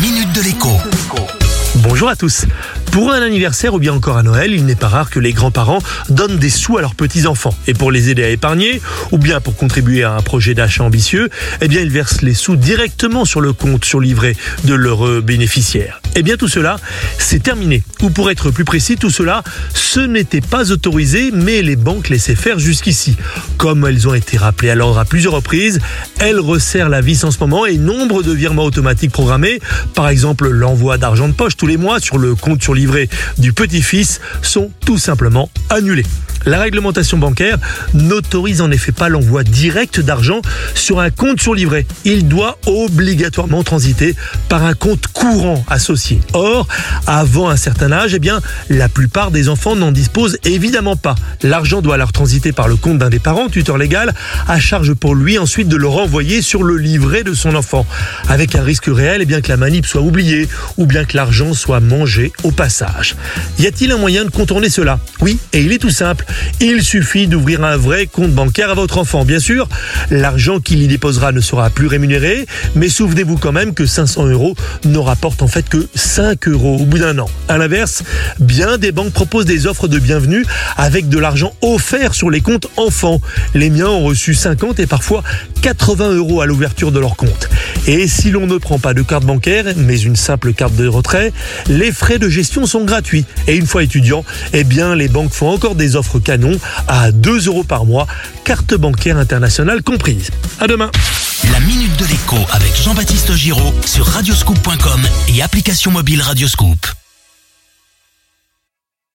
minute de l'écho. Bonjour à tous. Pour un anniversaire ou bien encore à Noël, il n'est pas rare que les grands-parents donnent des sous à leurs petits-enfants. Et pour les aider à épargner, ou bien pour contribuer à un projet d'achat ambitieux, eh bien ils versent les sous directement sur le compte sur livret de leurs bénéficiaires. Eh bien tout cela, c'est terminé. Ou pour être plus précis, tout cela, ce n'était pas autorisé, mais les banques laissaient faire jusqu'ici. Comme elles ont été rappelées à l'ordre à plusieurs reprises, elles resserrent la vis en ce moment et nombre de virements automatiques programmés, par exemple l'envoi d'argent de poche tous les mois sur le compte sur livret du petit-fils, sont tout simplement annulés. La réglementation bancaire n'autorise en effet pas l'envoi direct d'argent sur un compte sur livret. Il doit obligatoirement transiter par un compte courant associé. Or, avant un certain âge, eh bien, la plupart des enfants n'en disposent évidemment pas. L'argent doit alors transiter par le compte d'un des parents, tuteur légal, à charge pour lui ensuite de le renvoyer sur le livret de son enfant, avec un risque réel eh bien, que la manip soit oubliée ou bien que l'argent soit mangé au passage. Y a-t-il un moyen de contourner cela? Oui, et il est tout simple. Il suffit d'ouvrir un vrai compte bancaire à votre enfant. Bien sûr, l'argent qu'il y déposera ne sera plus rémunéré, mais souvenez-vous quand même que 500 euros ne rapportent en fait que 5 euros au bout d'un an. À l'inverse, bien des banques proposent des offres de bienvenue avec de l'argent offert sur les comptes enfants. Les miens ont reçu 50 et parfois 80 euros à l'ouverture de leur compte. Et si l'on ne prend pas de carte bancaire, mais une simple carte de retrait, les frais de gestion sont gratuits. Et une fois étudiant, eh bien, les banques font encore des offres canon à 2 euros par mois, carte bancaire internationale comprise. À demain. La minute de l'écho avec Jean-Baptiste Giraud sur radioscoop.com et application mobile Radioscoop.